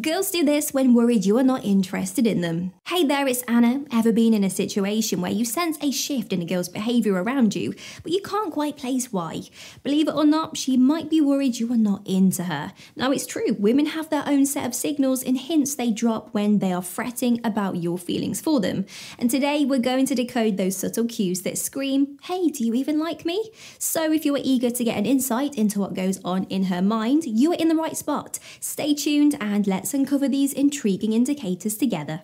Girls do this when worried you are not interested in them. Hey there, it's Anna. Ever been in a situation where you sense a shift in a girl's behaviour around you, but you can't quite place why? Believe it or not, she might be worried you are not into her. Now, it's true, women have their own set of signals and hints they drop when they are fretting about your feelings for them. And today, we're going to decode those subtle cues that scream, Hey, do you even like me? So, if you are eager to get an insight into what goes on in her mind, you are in the right spot. Stay tuned and let's let's uncover these intriguing indicators together.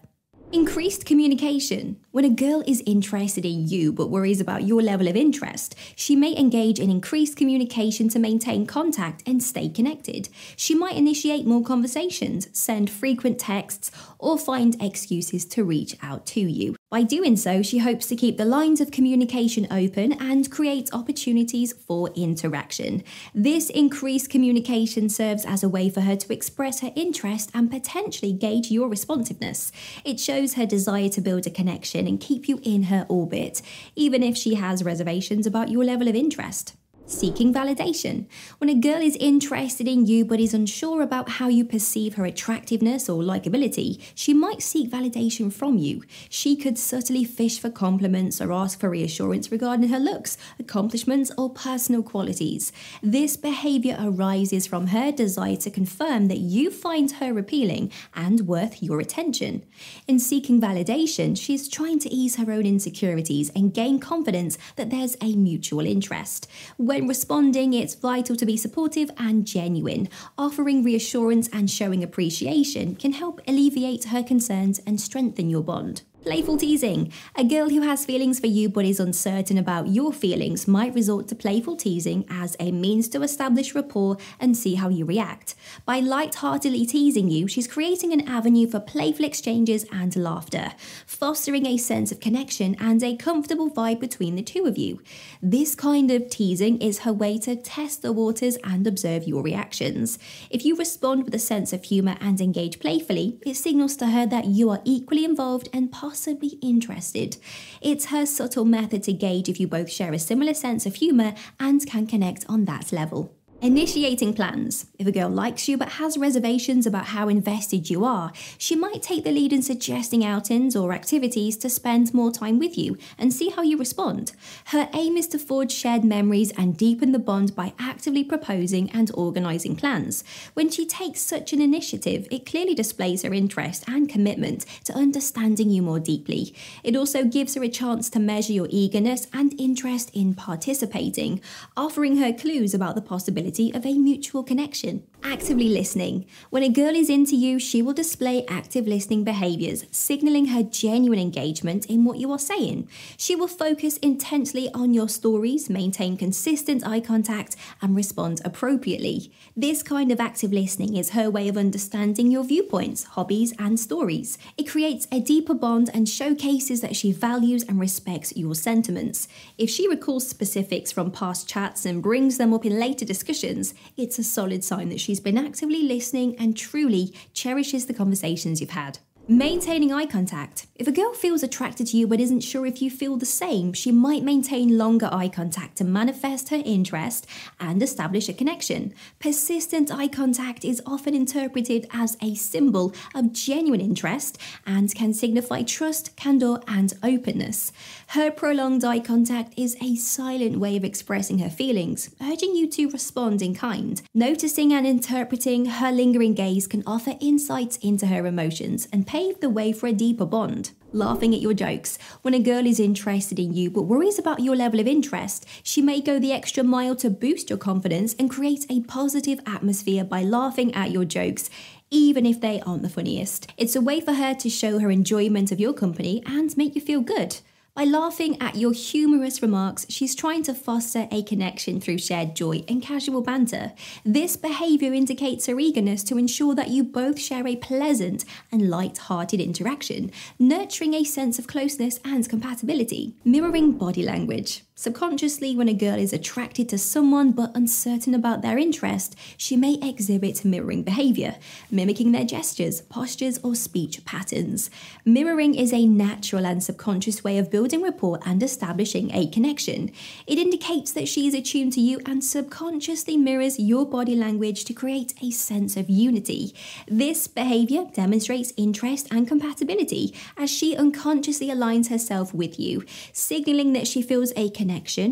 Increased communication. When a girl is interested in you but worries about your level of interest, she may engage in increased communication to maintain contact and stay connected. She might initiate more conversations, send frequent texts, or find excuses to reach out to you. By doing so, she hopes to keep the lines of communication open and create opportunities for interaction. This increased communication serves as a way for her to express her interest and potentially gauge your responsiveness. It shows her desire to build a connection and keep you in her orbit, even if she has reservations about your level of interest. Seeking validation. When a girl is interested in you but is unsure about how you perceive her attractiveness or likability, she might seek validation from you. She could subtly fish for compliments or ask for reassurance regarding her looks, accomplishments, or personal qualities. This behavior arises from her desire to confirm that you find her appealing and worth your attention. In seeking validation, she is trying to ease her own insecurities and gain confidence that there's a mutual interest. When when responding, it's vital to be supportive and genuine. Offering reassurance and showing appreciation can help alleviate her concerns and strengthen your bond. Playful teasing. A girl who has feelings for you but is uncertain about your feelings might resort to playful teasing as a means to establish rapport and see how you react. By light-heartedly teasing you, she's creating an avenue for playful exchanges and laughter, fostering a sense of connection and a comfortable vibe between the two of you. This kind of teasing is her way to test the waters and observe your reactions. If you respond with a sense of humour and engage playfully, it signals to her that you are equally involved and possibly interested. It's her subtle method to gauge if you both share a similar sense of humour and can connect on that level. Initiating plans. If a girl likes you but has reservations about how invested you are, she might take the lead in suggesting outings or activities to spend more time with you and see how you respond. Her aim is to forge shared memories and deepen the bond by actively proposing and organising plans. When she takes such an initiative, it clearly displays her interest and commitment to understanding you more deeply. It also gives her a chance to measure your eagerness and interest in participating, offering her clues about the possibility of a mutual connection. Actively listening. When a girl is into you, she will display active listening behaviors, signaling her genuine engagement in what you are saying. She will focus intensely on your stories, maintain consistent eye contact, and respond appropriately. This kind of active listening is her way of understanding your viewpoints, hobbies, and stories. It creates a deeper bond and showcases that she values and respects your sentiments. If she recalls specifics from past chats and brings them up in later discussions, it's a solid sign that she she's been actively listening and truly cherishes the conversations you've had. Maintaining eye contact. If a girl feels attracted to you but isn't sure if you feel the same, she might maintain longer eye contact to manifest her interest and establish a connection. Persistent eye contact is often interpreted as a symbol of genuine interest and can signify trust, candor, and openness. Her prolonged eye contact is a silent way of expressing her feelings, urging you to respond in kind. Noticing and interpreting her lingering gaze can offer insights into her emotions and pay pave the way for a deeper bond. Laughing at your jokes. When a girl is interested in you but worries about your level of interest, she may go the extra mile to boost your confidence and create a positive atmosphere by laughing at your jokes even if they aren't the funniest. It's a way for her to show her enjoyment of your company and make you feel good. By laughing at your humorous remarks, she's trying to foster a connection through shared joy and casual banter. This behaviour indicates her eagerness to ensure that you both share a pleasant and light-hearted interaction, nurturing a sense of closeness and compatibility. Mirroring body language. Subconsciously, when a girl is attracted to someone but uncertain about their interest, she may exhibit mirroring behaviour, mimicking their gestures, postures, or speech patterns. Mirroring is a natural and subconscious way of building building rapport and establishing a connection. It indicates that she is attuned to you and subconsciously mirrors your body language to create a sense of unity. This behavior demonstrates interest and compatibility as she unconsciously aligns herself with you, signaling that she feels a connection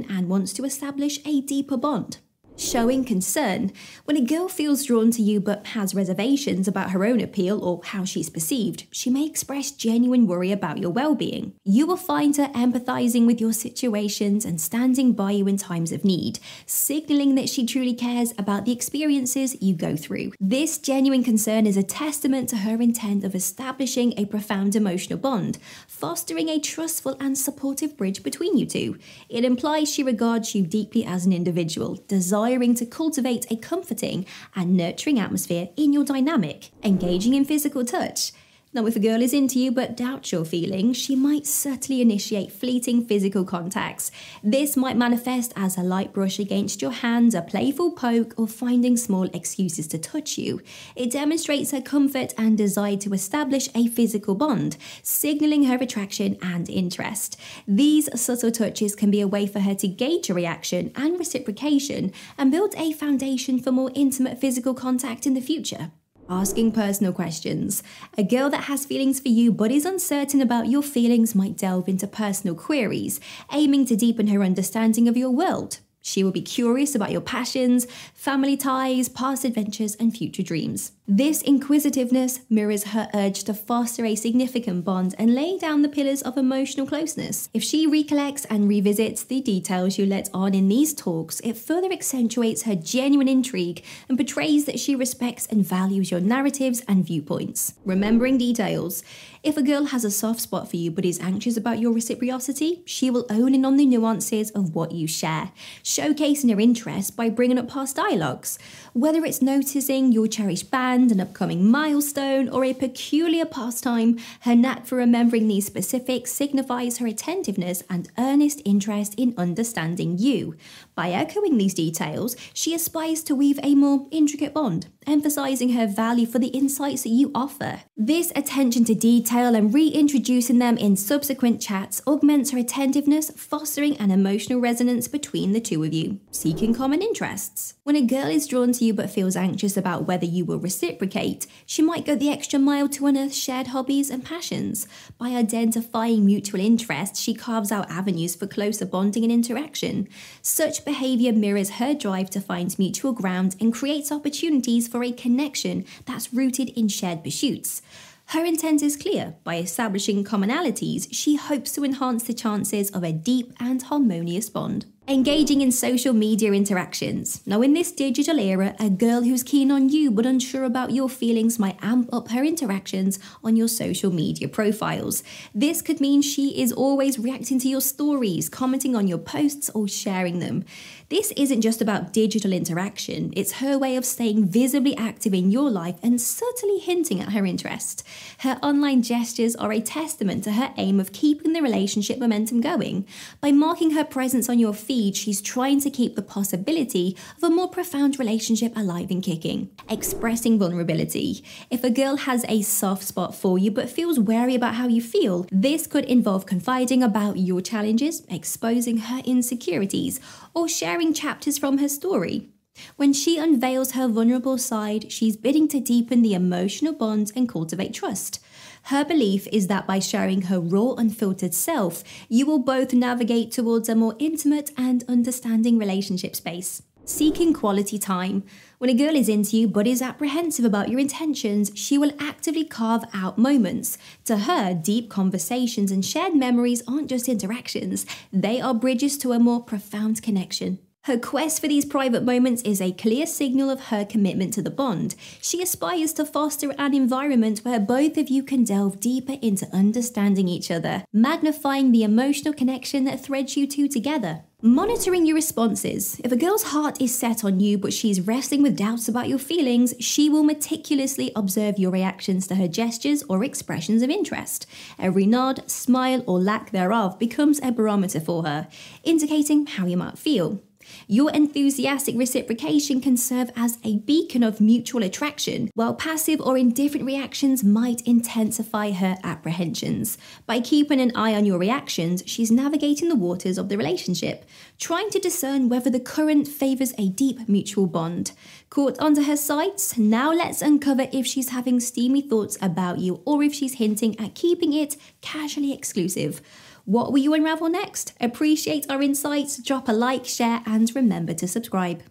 and wants to establish a deeper bond showing concern. When a girl feels drawn to you but has reservations about her own appeal or how she's perceived, she may express genuine worry about your well being. You will find her empathizing with your situations and standing by you in times of need, signaling that she truly cares about the experiences you go through. This genuine concern is a testament to her intent of establishing a profound emotional bond, fostering a trustful and supportive bridge between you two. It implies she regards you deeply as an individual, desiring to cultivate a comforting and nurturing atmosphere in your dynamic, engaging in physical touch, now, if a girl is into you but doubts your feelings, she might subtly initiate fleeting physical contacts. This might manifest as a light brush against your hand, a playful poke, or finding small excuses to touch you. It demonstrates her comfort and desire to establish a physical bond, signaling her attraction and interest. These subtle touches can be a way for her to gauge a reaction and reciprocation and build a foundation for more intimate physical contact in the future asking personal questions. A girl that has feelings for you but is uncertain about your feelings might delve into personal queries, aiming to deepen her understanding of your world. She will be curious about your passions, family ties, past adventures, and future dreams. This inquisitiveness mirrors her urge to foster a significant bond and lay down the pillars of emotional closeness. If she recollects and revisits the details you let on in these talks, it further accentuates her genuine intrigue and portrays that she respects and values your narratives and viewpoints. Remembering details. If a girl has a soft spot for you but is anxious about your reciprocity, she will own in on the nuances of what you share, showcasing her interest by bringing up past dialogues. Whether it's noticing your cherished band, an upcoming milestone, or a peculiar pastime, her knack for remembering these specifics signifies her attentiveness and earnest interest in understanding you. By echoing these details, she aspires to weave a more intricate bond, emphasizing her value for the insights that you offer. This attention to detail and reintroducing them in subsequent chats augments her attentiveness, fostering an emotional resonance between the two of you. Seeking common interests. When a girl is drawn to you but feels anxious about whether you will reciprocate, she might go the extra mile to unearth shared hobbies and passions. By identifying mutual interests, she carves out avenues for closer bonding and interaction. Such behavior mirrors her drive to find mutual ground and creates opportunities for a connection that's rooted in shared pursuits. Her intent is clear. By establishing commonalities, she hopes to enhance the chances of a deep and harmonious bond. Engaging in social media interactions. Now, in this digital era, a girl who's keen on you but unsure about your feelings might amp up her interactions on your social media profiles. This could mean she is always reacting to your stories, commenting on your posts, or sharing them. This isn't just about digital interaction, it's her way of staying visibly active in your life and subtly hinting at her interest. Her online gestures are a testament to her aim of keeping the relationship momentum going. By marking her presence on your feed, she's trying to keep the possibility of a more profound relationship alive and kicking. Expressing vulnerability. If a girl has a soft spot for you but feels wary about how you feel, this could involve confiding about your challenges, exposing her insecurities, or sharing chapters from her story. When she unveils her vulnerable side, she's bidding to deepen the emotional bond and cultivate trust. Her belief is that by sharing her raw, unfiltered self, you will both navigate towards a more intimate and understanding relationship space. Seeking quality time. When a girl is into you but is apprehensive about your intentions, she will actively carve out moments. To her, deep conversations and shared memories aren't just interactions, they are bridges to a more profound connection. Her quest for these private moments is a clear signal of her commitment to the bond. She aspires to foster an environment where both of you can delve deeper into understanding each other, magnifying the emotional connection that threads you two together. Monitoring your responses. If a girl's heart is set on you but she's wrestling with doubts about your feelings, she will meticulously observe your reactions to her gestures or expressions of interest. Every nod, smile, or lack thereof becomes a barometer for her, indicating how you might feel. Your enthusiastic reciprocation can serve as a beacon of mutual attraction, while passive or indifferent reactions might intensify her apprehensions. By keeping an eye on your reactions, she's navigating the waters of the relationship, trying to discern whether the current favours a deep mutual bond. Caught onto her sights, now let's uncover if she's having steamy thoughts about you or if she's hinting at keeping it casually exclusive. What will you unravel next? Appreciate our insights, drop a like, share, and remember to subscribe.